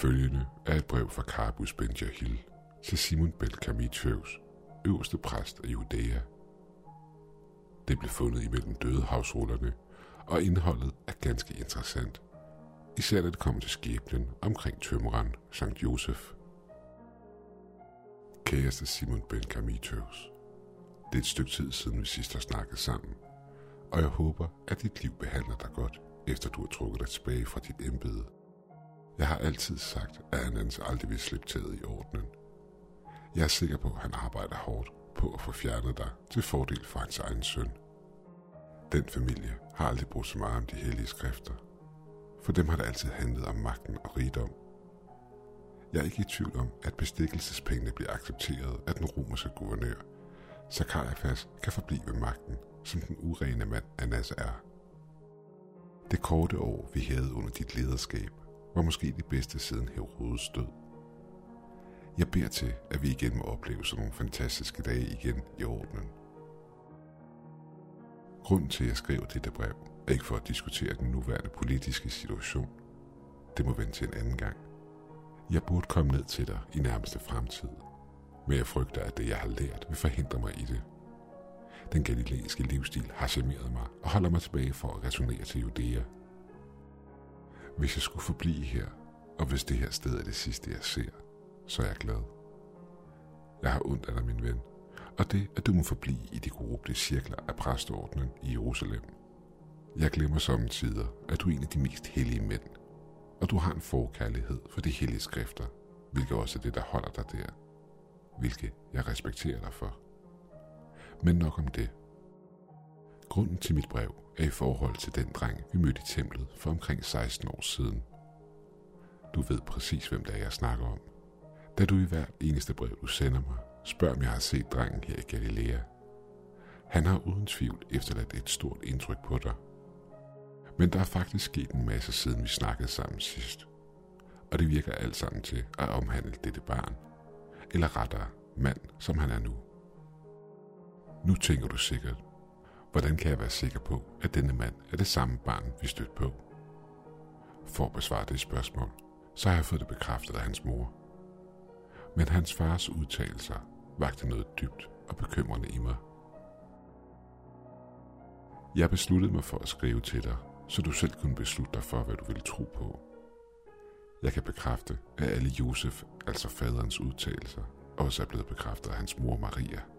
Følgende er et brev fra Carbus ben Jahil til Simon ben Kamitius, øverste præst af Judæa. Det blev fundet imellem døde havsrullerne, og indholdet er ganske interessant. Især da det kommer til skæbnen omkring tømmeren Sankt Josef. Kæreste Simon ben Kamitius, det er et stykke tid siden vi sidst har snakket sammen, og jeg håber, at dit liv behandler dig godt, efter du har trukket dig tilbage fra dit embede jeg har altid sagt, at han altså aldrig vil slippe taget i ordenen. Jeg er sikker på, at han arbejder hårdt på at få fjernet dig til fordel for hans egen søn. Den familie har aldrig brugt så meget om de hellige skrifter. For dem har det altid handlet om magten og rigdom. Jeg er ikke i tvivl om, at bestikkelsespengene bliver accepteret af den romerske guvernør, så Kajafas kan forblive ved magten, som den urene mand Anas er. Det korte år, vi havde under dit lederskab, var måske det bedste siden Herodes død. Jeg beder til, at vi igen må opleve sådan nogle fantastiske dage igen i ordenen. Grunden til, at jeg skrev dette brev, er ikke for at diskutere den nuværende politiske situation. Det må vente til en anden gang. Jeg burde komme ned til dig i nærmeste fremtid, men jeg frygter, at det, jeg har lært, vil forhindre mig i det. Den galileiske livsstil har charmeret mig og holder mig tilbage for at resonere til Judæa hvis jeg skulle forblive her, og hvis det her sted er det sidste, jeg ser, så er jeg glad. Jeg har ondt af dig, min ven, og det, at du må forblive i de korrupte cirkler af præsteordnen i Jerusalem. Jeg glemmer samtidig, at du er en af de mest hellige mænd, og du har en forkærlighed for de hellige skrifter, hvilket også er det, der holder dig der, hvilket jeg respekterer dig for. Men nok om det. Grunden til mit brev er i forhold til den dreng, vi mødte i templet for omkring 16 år siden. Du ved præcis, hvem det er, jeg snakker om. Da du i hver eneste brev, du sender mig, spørger, om jeg har set drengen her i Galilea. Han har uden tvivl efterladt et stort indtryk på dig. Men der er faktisk sket en masse siden vi snakkede sammen sidst. Og det virker alt sammen til at omhandle dette barn. Eller rettere, mand, som han er nu. Nu tænker du sikkert, Hvordan kan jeg være sikker på, at denne mand er det samme barn, vi stødte på? For at besvare det spørgsmål, så har jeg fået det bekræftet af hans mor. Men hans fars udtalelser vagte noget dybt og bekymrende i mig. Jeg besluttede mig for at skrive til dig, så du selv kunne beslutte dig for, hvad du ville tro på. Jeg kan bekræfte, at alle Josef, altså faderens udtalelser, også er blevet bekræftet af hans mor Maria –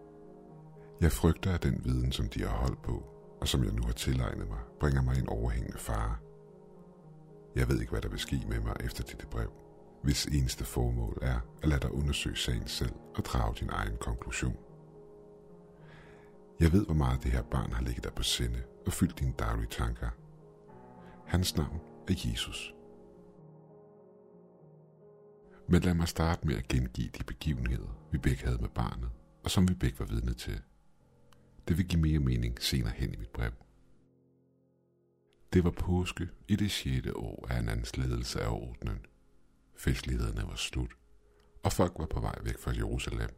jeg frygter, at den viden, som de har holdt på, og som jeg nu har tilegnet mig, bringer mig en overhængende fare. Jeg ved ikke, hvad der vil ske med mig efter dette brev, hvis eneste formål er at lade dig undersøge sagen selv og drage din egen konklusion. Jeg ved, hvor meget det her barn har ligget dig på sinde og fyldt dine daglige tanker. Hans navn er Jesus. Men lad mig starte med at gengive de begivenheder, vi begge havde med barnet, og som vi begge var vidne til – det vil give mere mening senere hen i mit brev. Det var påske i det 6. år af en andens ledelse af ordenen. Festlighederne var slut, og folk var på vej væk fra Jerusalem.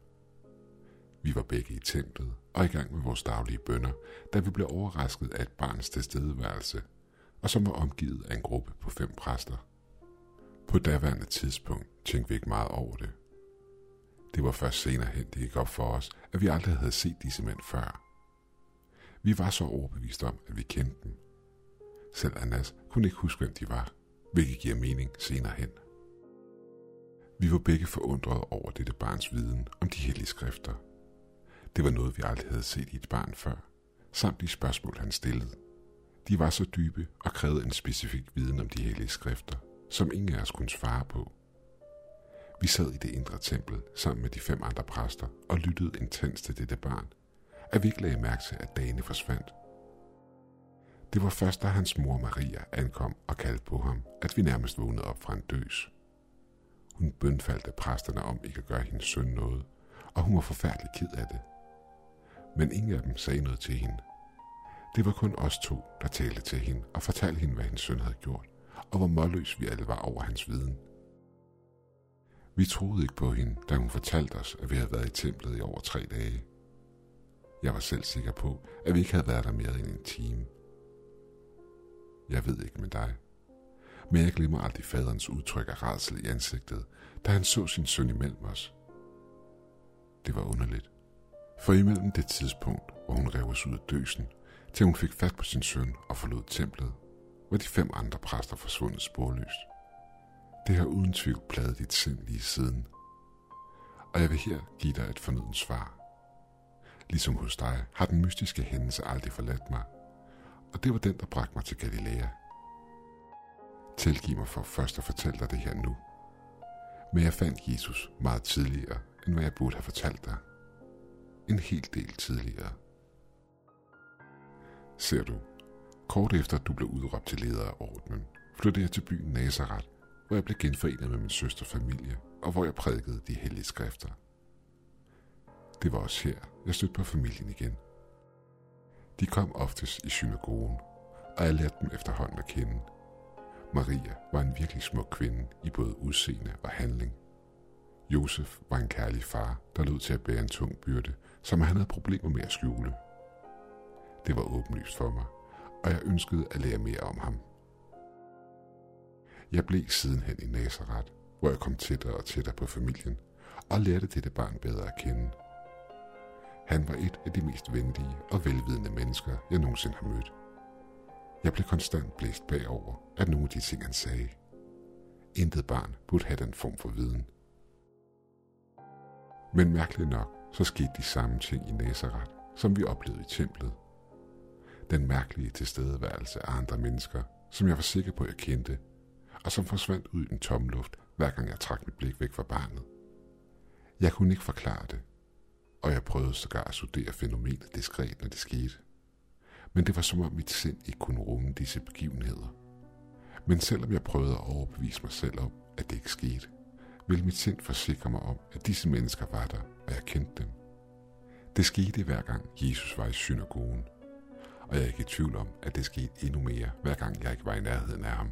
Vi var begge i templet og i gang med vores daglige bønder, da vi blev overrasket af et barns tilstedeværelse, og som var omgivet af en gruppe på fem præster. På daværende tidspunkt tænkte vi ikke meget over det. Det var først senere hen, det gik op for os, at vi aldrig havde set disse mænd før. Vi var så overbevist om, at vi kendte dem. Selv Anas kunne ikke huske, hvem de var, hvilket giver mening senere hen. Vi var begge forundrede over dette barns viden om de hellige skrifter. Det var noget, vi aldrig havde set i et barn før, samt de spørgsmål, han stillede. De var så dybe og krævede en specifik viden om de hellige skrifter, som ingen af os kunne svare på. Vi sad i det indre tempel sammen med de fem andre præster og lyttede intens til dette barn, at vi ikke lagde mærke til, at dagene forsvandt. Det var først, da hans mor Maria ankom og kaldte på ham, at vi nærmest vågnede op fra en døs. Hun bønfaldte præsterne om ikke at gøre hendes søn noget, og hun var forfærdelig ked af det. Men ingen af dem sagde noget til hende. Det var kun os to, der talte til hende og fortalte hende, hvad hendes søn havde gjort, og hvor målløs vi alle var over hans viden. Vi troede ikke på hende, da hun fortalte os, at vi havde været i templet i over tre dage – jeg var selv sikker på, at vi ikke havde været der mere end en time. Jeg ved ikke med dig. men jeg glemmer aldrig faderens udtryk af rædsel i ansigtet, da han så sin søn imellem os. Det var underligt. For imellem det tidspunkt, hvor hun rev os ud af døsen, til hun fik fat på sin søn og forlod templet, var de fem andre præster forsvundet sporløst. Det har uden tvivl pladet dit sind lige siden. Og jeg vil her give dig et fornødent svar. Ligesom hos dig har den mystiske hændelse aldrig forladt mig, og det var den, der bragte mig til Galilea. Tilgiv mig for først at fortælle dig det her nu. Men jeg fandt Jesus meget tidligere, end hvad jeg burde have fortalt dig. En hel del tidligere. Ser du, kort efter at du blev udråbt til leder af ordenen, flyttede jeg til byen Nazareth, hvor jeg blev genforenet med min søsterfamilie, og hvor jeg prædikede de hellige skrifter. Det var også her, jeg stødte på familien igen. De kom oftest i synagogen, og jeg lærte dem efterhånden at kende. Maria var en virkelig smuk kvinde i både udseende og handling. Josef var en kærlig far, der lød til at bære en tung byrde, som han havde problemer med at skjule. Det var åbenlyst for mig, og jeg ønskede at lære mere om ham. Jeg blev sidenhen i Nazareth, hvor jeg kom tættere og tættere på familien, og lærte dette barn bedre at kende. Han var et af de mest venlige og velvidende mennesker, jeg nogensinde har mødt. Jeg blev konstant blæst bagover af nogle af de ting, han sagde. Intet barn burde have den form for viden. Men mærkeligt nok, så skete de samme ting i Nazareth, som vi oplevede i templet. Den mærkelige tilstedeværelse af andre mennesker, som jeg var sikker på, jeg kendte, og som forsvandt ud i den tomme luft, hver gang jeg trak mit blik væk fra barnet. Jeg kunne ikke forklare det, og jeg prøvede sågar at studere fænomenet diskret, når det skete. Men det var som om mit sind ikke kunne rumme disse begivenheder. Men selvom jeg prøvede at overbevise mig selv om, at det ikke skete, ville mit sind forsikre mig om, at disse mennesker var der, og jeg kendte dem. Det skete hver gang Jesus var i synagogen, og jeg er ikke i tvivl om, at det skete endnu mere, hver gang jeg ikke var i nærheden af ham.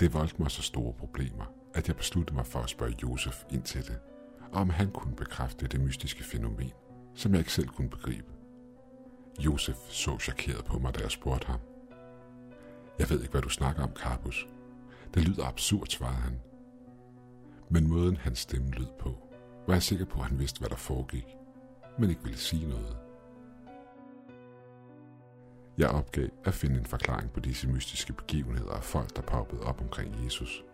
Det voldte mig så store problemer, at jeg besluttede mig for at spørge Josef ind til det, og om han kunne bekræfte det mystiske fænomen, som jeg ikke selv kunne begribe. Josef så chokeret på mig, da jeg spurgte ham. Jeg ved ikke, hvad du snakker om, Karpus. Det lyder absurd, svarede han. Men måden hans stemme lød på, var jeg sikker på, at han vidste, hvad der foregik, men ikke ville sige noget. Jeg opgav at finde en forklaring på disse mystiske begivenheder og folk, der poppede op omkring Jesus.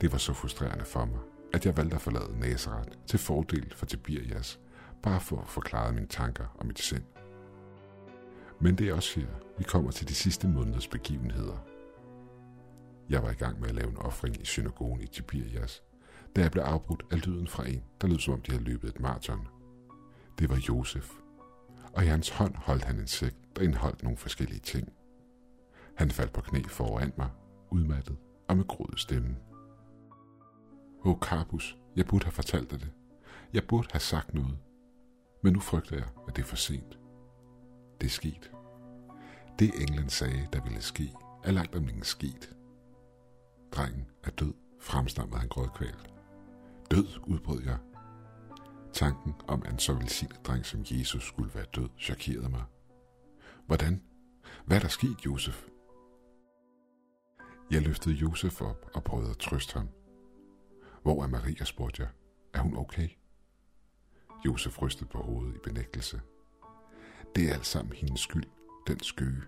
Det var så frustrerende for mig, at jeg valgte at forlade Nazareth til fordel for Tiberias, bare for at forklare mine tanker og mit sind. Men det er også her, vi kommer til de sidste måneders begivenheder. Jeg var i gang med at lave en offring i synagogen i Tiberias, da jeg blev afbrudt af lyden fra en, der lød som om de havde løbet et maraton. Det var Josef, og i hans hånd holdt han en sæk, der indeholdt nogle forskellige ting. Han faldt på knæ foran mig, udmattet og med grød stemme. Åh, Karpus, jeg burde have fortalt dig det. Jeg burde have sagt noget. Men nu frygter jeg, at det er for sent. Det er sket. Det englen sagde, der ville ske, er langt om længe sket. Drengen er død, fremstammede han grådkvalt. Død, udbrød jeg. Tanken om, at en så velsignet dreng som Jesus skulle være død, chokerede mig. Hvordan? Hvad er der sket, Josef? Jeg løftede Josef op og prøvede at trøste ham. Hvor er Maria, spurgte jeg. Er hun okay? Josef rystede på hovedet i benægtelse. Det er alt sammen hendes skyld, den skøge.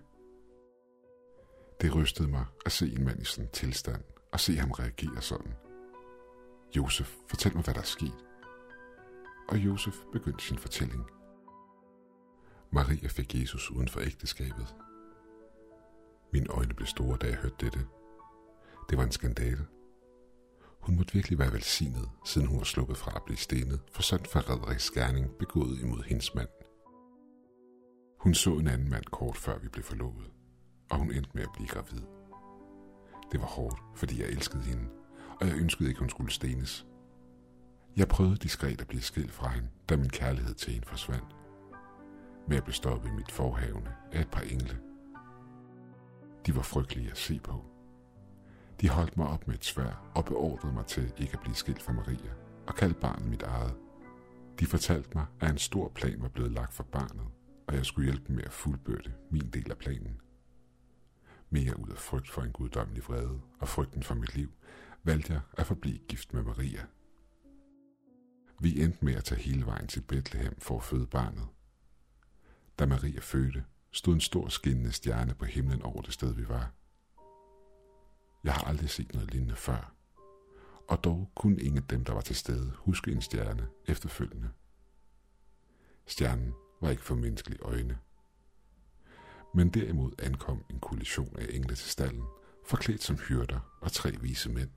Det rystede mig at se en mand i sådan en tilstand, og se ham reagere sådan. Josef, fortæl mig, hvad der er sket. Og Josef begyndte sin fortælling. Maria fik Jesus uden for ægteskabet. Mine øjne blev store, da jeg hørte dette. Det var en skandale. Hun måtte virkelig være velsignet, siden hun var sluppet fra at blive stenet for sådan forræderisk gerning begået imod hendes mand. Hun så en anden mand kort før vi blev forlovet, og hun endte med at blive gravid. Det var hårdt, fordi jeg elskede hende, og jeg ønskede ikke, hun skulle stenes. Jeg prøvede diskret at blive skilt fra hende, da min kærlighed til hende forsvandt. Men jeg blev stoppet i mit forhavne af et par engle. De var frygtelige at se på. De holdt mig op med et svær og beordrede mig til ikke at blive skilt fra Maria og kaldte barnet mit eget. De fortalte mig, at en stor plan var blevet lagt for barnet, og jeg skulle hjælpe med at fuldbyrde min del af planen. Mere ud af frygt for en guddommelig vrede og frygten for mit liv, valgte jeg at forblive gift med Maria. Vi endte med at tage hele vejen til Bethlehem for at føde barnet. Da Maria fødte, stod en stor skinnende stjerne på himlen over det sted, vi var. Jeg har aldrig set noget lignende før, og dog kunne ingen af dem, der var til stede, huske en stjerne efterfølgende. Stjernen var ikke for menneskelige øjne. Men derimod ankom en kollision af engle til stallen, forklædt som hyrder og tre vise mænd.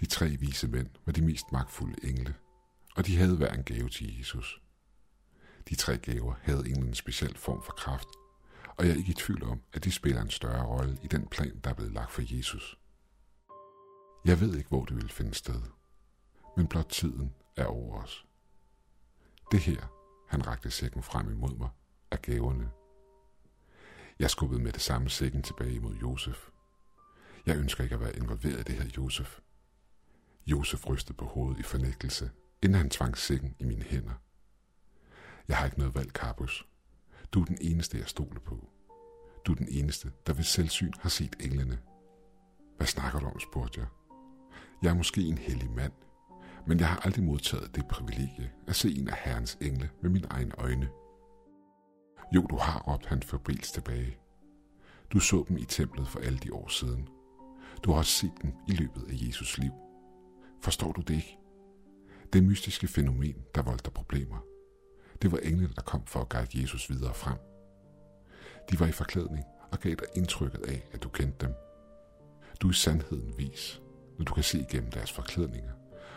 De tre vise mænd var de mest magtfulde engle, og de havde hver en gave til Jesus. De tre gaver havde en speciel form for kraft, og jeg er ikke i tvivl om, at de spiller en større rolle i den plan, der er blevet lagt for Jesus. Jeg ved ikke, hvor det vil finde sted, men blot tiden er over os. Det her, han rakte sækken frem imod mig, er gaverne. Jeg skubbede med det samme sækken tilbage imod Josef. Jeg ønsker ikke at være involveret i det her, Josef. Josef rystede på hovedet i fornægtelse, inden han tvang sækken i mine hænder. Jeg har ikke noget valg, Karpus. Du er den eneste, jeg stoler på. Du er den eneste, der ved selvsyn har set englene. Hvad snakker du om, spurgte jeg. Jeg er måske en hellig mand, men jeg har aldrig modtaget det privilegie at se en af Herrens engle med mine egne øjne. Jo, du har, råbt han febrilsk tilbage. Du så dem i templet for alle de år siden. Du har også set dem i løbet af Jesus liv. Forstår du det ikke? Det mystiske fænomen, der volder problemer. Det var englene, der kom for at guide Jesus videre frem. De var i forklædning og gav dig indtrykket af, at du kendte dem. Du er i sandheden vis, når du kan se igennem deres forklædninger,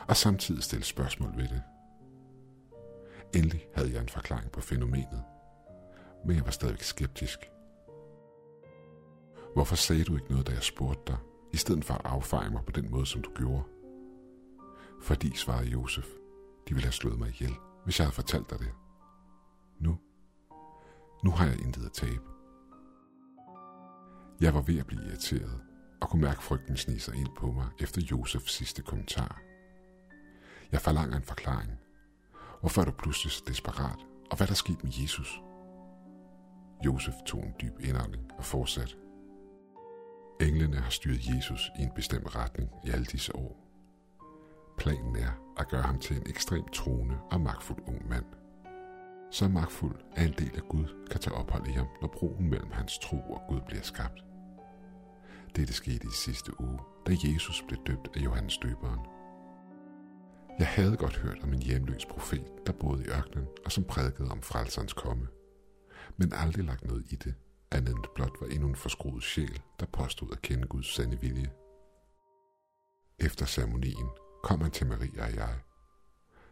og samtidig stille spørgsmål ved det. Endelig havde jeg en forklaring på fænomenet, men jeg var stadig skeptisk. Hvorfor sagde du ikke noget, da jeg spurgte dig, i stedet for at affeje mig på den måde, som du gjorde? Fordi, svarede Josef, de ville have slået mig ihjel, hvis jeg havde fortalt dig det. Nu, har jeg intet at tabe. Jeg var ved at blive irriteret, og kunne mærke frygten snige sig ind på mig efter Josefs sidste kommentar. Jeg forlanger en forklaring. Hvorfor er du pludselig så desperat, og hvad der skete med Jesus? Josef tog en dyb indånding og fortsatte. Englene har styret Jesus i en bestemt retning i alle disse år. Planen er at gøre ham til en ekstremt troende og magtfuld ung mand. Så magtfuld, at en del af Gud kan tage ophold i ham, når broen mellem hans tro og Gud bliver skabt. Dette skete i sidste uge, da Jesus blev døbt af Johannes døberen. Jeg havde godt hørt om en hjemløs profet, der boede i ørkenen og som prædikede om frelserens komme, men aldrig lagt noget i det, andet end blot var endnu en forskruet sjæl, der påstod at kende Guds sande vilje. Efter ceremonien kom han til Maria og jeg.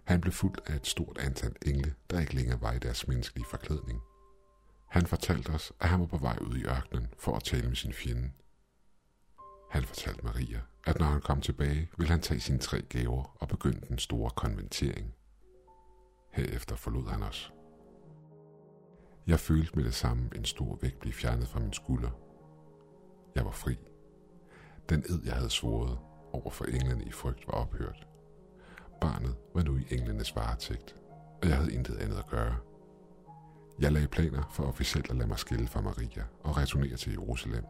Han blev fuldt af et stort antal engle, der ikke længere var i deres menneskelige forklædning. Han fortalte os, at han var på vej ud i ørkenen for at tale med sin fjende. Han fortalte Maria, at når han kom tilbage, ville han tage sine tre gaver og begynde den store konventering. Herefter forlod han os. Jeg følte med det samme en stor vægt blive fjernet fra min skulder. Jeg var fri. Den ed, jeg havde svoret over for englene i frygt, var ophørt. Barnet var nu i englenes varetægt, og jeg havde intet andet at gøre. Jeg lagde planer for officielt at lade mig skille fra Maria og returnere til Jerusalem,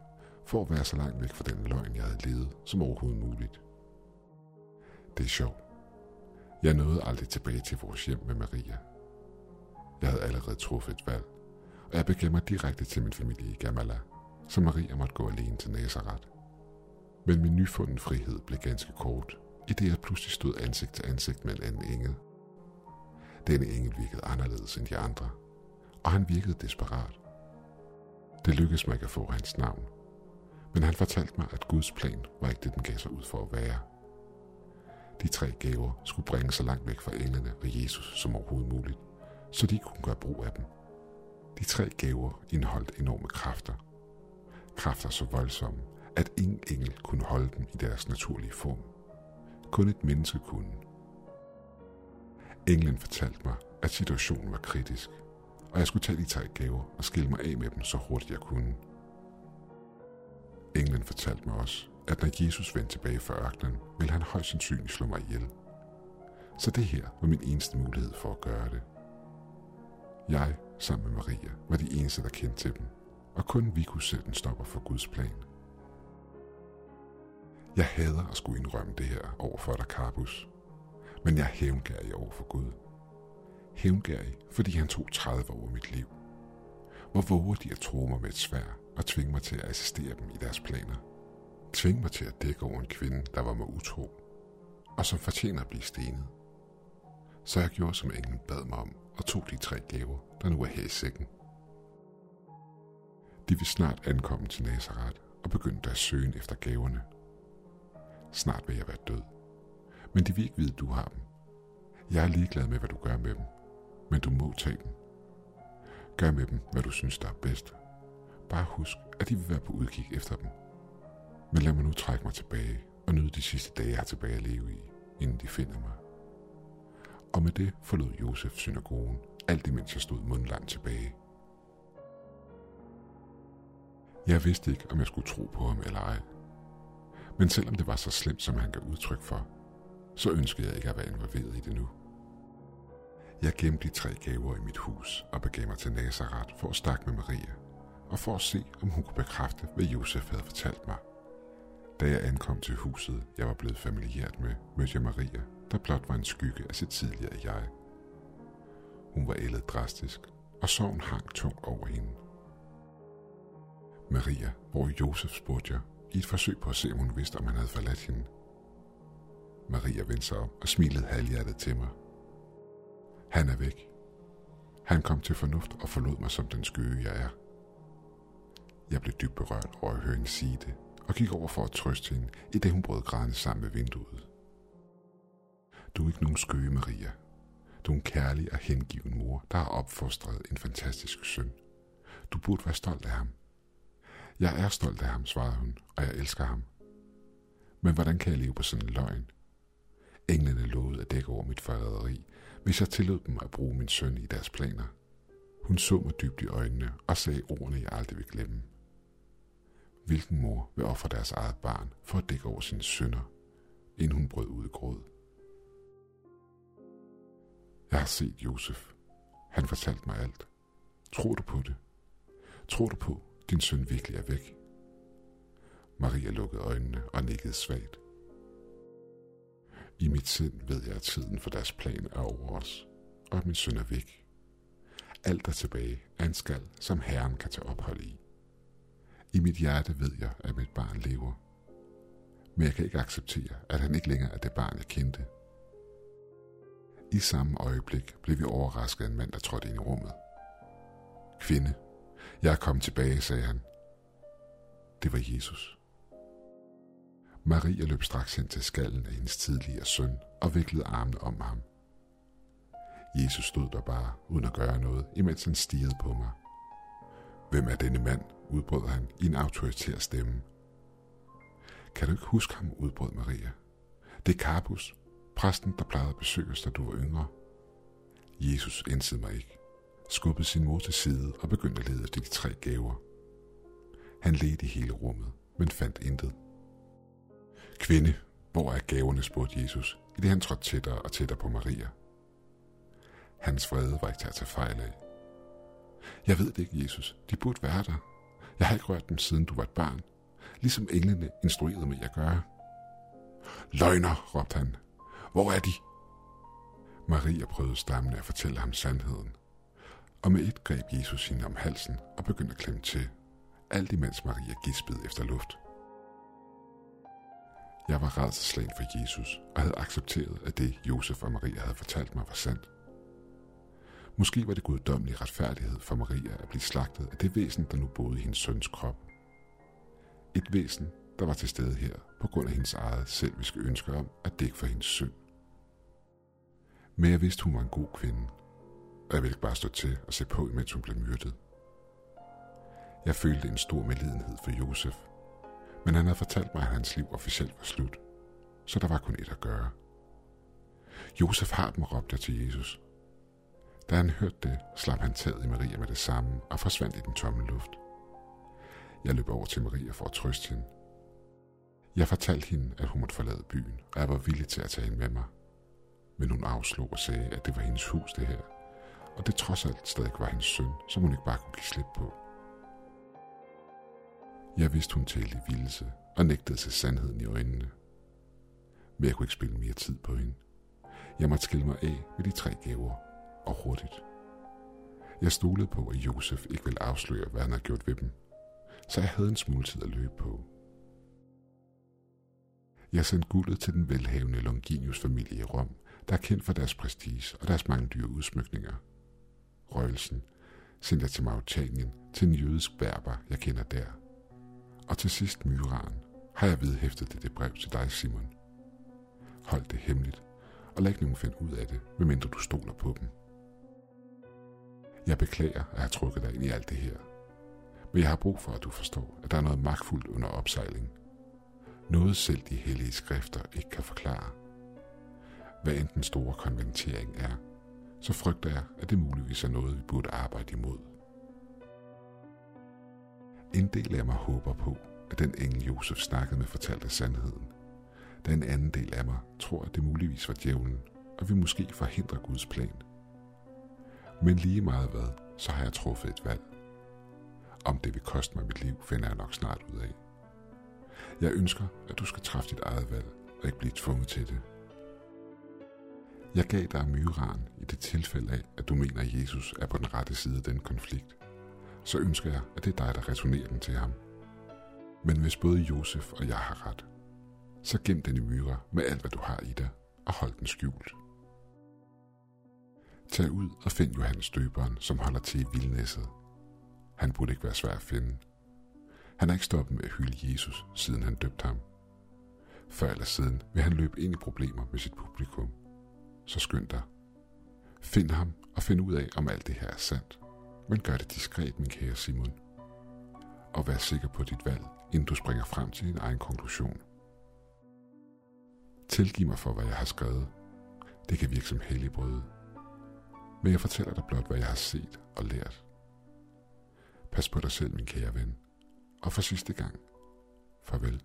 for at være så langt væk fra den løgn, jeg havde levet, som overhovedet muligt. Det er sjovt. Jeg nåede aldrig tilbage til vores hjem med Maria. Jeg havde allerede truffet et valg, og jeg begav mig direkte til min familie i Gamala, så Maria måtte gå alene til Nazareth. Men min nyfundne frihed blev ganske kort, i det jeg pludselig stod ansigt til ansigt med en anden engel. Denne engel virkede anderledes end de andre, og han virkede desperat. Det lykkedes mig ikke at få hans navn, men han fortalte mig, at Guds plan var ikke det, den gav sig ud for at være. De tre gaver skulle bringe så langt væk fra englene og Jesus som overhovedet muligt, så de kunne gøre brug af dem. De tre gaver indeholdt enorme kræfter. Kræfter så voldsomme, at ingen engel kunne holde dem i deres naturlige form. Kun et menneske kunne. Englen fortalte mig, at situationen var kritisk, og jeg skulle tage de tre gaver og skille mig af med dem så hurtigt jeg kunne. Englen fortalte mig også, at når Jesus vendte tilbage fra ørkenen, ville han højst sandsynligt slå mig ihjel. Så det her var min eneste mulighed for at gøre det. Jeg, sammen med Maria, var de eneste, der kendte til dem, og kun vi kunne sætte en stopper for Guds plan. Jeg hader at skulle indrømme det her over for dig, Karbus, men jeg er hævngærig over for Gud. Hævngærig, fordi han tog 30 år af mit liv. Hvor våger de at tro mig med et svær og tvinge mig til at assistere dem i deres planer? Tvinge mig til at dække over en kvinde, der var mig utro, og som fortjener at blive stenet. Så jeg gjorde, som englen bad mig om, og tog de tre gaver, der nu er her i sækken. De vil snart ankomme til Nazareth og begynde deres søgen efter gaverne. Snart vil jeg være død. Men de vil ikke vide, at du har dem. Jeg er ligeglad med, hvad du gør med dem, men du må tage dem. Gør med dem, hvad du synes, der er bedst. Bare husk, at de vil være på udkig efter dem. Men lad mig nu trække mig tilbage og nyde de sidste dage, jeg har tilbage at leve i, inden de finder mig. Og med det forlod Josef synagogen, alt imens jeg stod mundlangt tilbage. Jeg vidste ikke, om jeg skulle tro på ham eller ej. Men selvom det var så slemt, som han gav udtryk for, så ønskede jeg ikke at være involveret i det nu. Jeg gemte de tre gaver i mit hus og begav mig til Nazareth for at snakke med Maria, og for at se, om hun kunne bekræfte, hvad Josef havde fortalt mig. Da jeg ankom til huset, jeg var blevet familiært med, mødte jeg Maria, der blot var en skygge af sit tidligere jeg. Hun var ældet drastisk, og sorgen hang tungt over hende. Maria, hvor Josef spurgte jeg, i et forsøg på at se, om hun vidste, om han havde forladt hende. Maria vendte sig om og smilede halvhjertet til mig. Han er væk. Han kom til fornuft og forlod mig som den skøge, jeg er. Jeg blev dybt berørt over at høre hende sige det, og gik over for at trøste hende, i det hun brød grædende sammen med vinduet. Du er ikke nogen skøge, Maria. Du er en kærlig og hengiven mor, der har opfostret en fantastisk søn. Du burde være stolt af ham. Jeg er stolt af ham, svarede hun, og jeg elsker ham. Men hvordan kan jeg leve på sådan en løgn? Englene lovede at dække over mit forræderi, hvis jeg tillod dem at bruge min søn i deres planer. Hun så mig dybt i øjnene og sagde ordene, jeg aldrig vil glemme. Hvilken mor vil ofre deres eget barn for at dække over sine sønner, inden hun brød ud i gråd? Jeg har set Josef. Han fortalte mig alt. Tror du på det? Tror du på, din søn virkelig er væk? Maria lukkede øjnene og nikkede svagt. I mit sind ved jeg, at tiden for deres plan er over os, og at min søn er væk. Alt der tilbage er en skal, som Herren kan tage ophold i. I mit hjerte ved jeg, at mit barn lever. Men jeg kan ikke acceptere, at han ikke længere er det barn, jeg kendte. I samme øjeblik blev vi overrasket af en mand, der trådte ind i rummet. Kvinde, jeg er kommet tilbage, sagde han. Det var Jesus. Maria løb straks hen til skallen af hendes tidligere søn og viklede armene om ham. Jesus stod der bare, uden at gøre noget, imens han stirrede på mig. Hvem er denne mand? udbrød han i en autoritær stemme. Kan du ikke huske ham, udbrød Maria. Det er Karpus, præsten, der plejede at besøge os, da du var yngre. Jesus indsede mig ikke, skubbede sin mor til side og begyndte at lede efter de tre gaver. Han ledte i hele rummet, men fandt intet. Kvinde, hvor er gaverne, spurgte Jesus, i det han trådte tættere og tættere på Maria. Hans vrede var ikke til at tage fejl af. Jeg ved det ikke, Jesus. De burde være der. Jeg har ikke rørt dem, siden du var et barn. Ligesom englene instruerede mig at gøre. Løgner, råbte han. Hvor er de? Maria prøvede stammende at fortælle ham sandheden. Og med et greb Jesus hende om halsen og begyndte at klemme til, alt imens Maria gispede efter luft. Jeg var redselslagen for Jesus og havde accepteret, at det Josef og Maria havde fortalt mig var sandt. Måske var det guddommelig retfærdighed for Maria at blive slagtet af det væsen, der nu boede i hendes søns krop. Et væsen, der var til stede her på grund af hendes eget selviske ønske om at dække for hendes synd. Men jeg vidste, hun var en god kvinde, og jeg ville ikke bare stå til og se på, imens hun blev myrdet. Jeg følte en stor medlidenhed for Josef, men han havde fortalt mig, at hans liv officielt var slut, så der var kun et at gøre. Josef har dem, råbte jeg til Jesus. Da han hørte det, slap han taget i Maria med det samme og forsvandt i den tomme luft. Jeg løb over til Maria for at trøste hende. Jeg fortalte hende, at hun måtte forlade byen, og jeg var villig til at tage hende med mig. Men hun afslog og sagde, at det var hendes hus det her, og det trods alt stadig var hendes søn, som hun ikke bare kunne give slip på. Jeg vidste, hun talte i vildelse og nægtede til sandheden i øjnene. Men jeg kunne ikke spille mere tid på hende. Jeg måtte skille mig af med de tre gaver, og hurtigt. Jeg stolede på, at Josef ikke ville afsløre, hvad han havde gjort ved dem, så jeg havde en smule tid at løbe på. Jeg sendte guldet til den velhavende Longinius familie i Rom, der er kendt for deres prestige og deres mange dyre udsmykninger. Røgelsen sendte jeg til Mauritanien, til en jødisk berber, jeg kender der. Og til sidst myraen, har jeg vedhæftet dette brev til dig, Simon. Hold det hemmeligt, og lad ikke nogen finde ud af det, medmindre du stoler på dem. Jeg beklager at have trukket dig ind i alt det her, men jeg har brug for, at du forstår, at der er noget magtfuldt under opsejling. Noget selv de hellige skrifter ikke kan forklare. Hvad end den store konventering er, så frygter jeg, at det muligvis er noget, vi burde arbejde imod. En del af mig håber på, at den engel Josef snakkede med fortalte sandheden. Da en anden del af mig tror, at det muligvis var djævlen, og vi måske forhindrer Guds plan. Men lige meget hvad, så har jeg truffet et valg. Om det vil koste mig mit liv, finder jeg nok snart ud af. Jeg ønsker, at du skal træffe dit eget valg og ikke blive tvunget til det. Jeg gav dig myran i det tilfælde af, at du mener, at Jesus er på den rette side af den konflikt. Så ønsker jeg, at det er dig, der returnerer den til ham. Men hvis både Josef og jeg har ret, så gem den i myra med alt, hvad du har i dig, og hold den skjult. Tag ud og find Johannes døberen, som holder til i vildnæsset. Han burde ikke være svær at finde. Han har ikke stoppet med at hylde Jesus, siden han døbte ham. Før eller siden vil han løbe ind i problemer med sit publikum. Så skynd dig. Find ham og find ud af, om alt det her er sandt. Men gør det diskret, min kære Simon. Og vær sikker på dit valg, inden du springer frem til din egen konklusion. Tilgiv mig for, hvad jeg har skrevet. Det kan virke som helligbrød. Men jeg fortæller dig blot, hvad jeg har set og lært. Pas på dig selv, min kære ven. Og for sidste gang, farvel.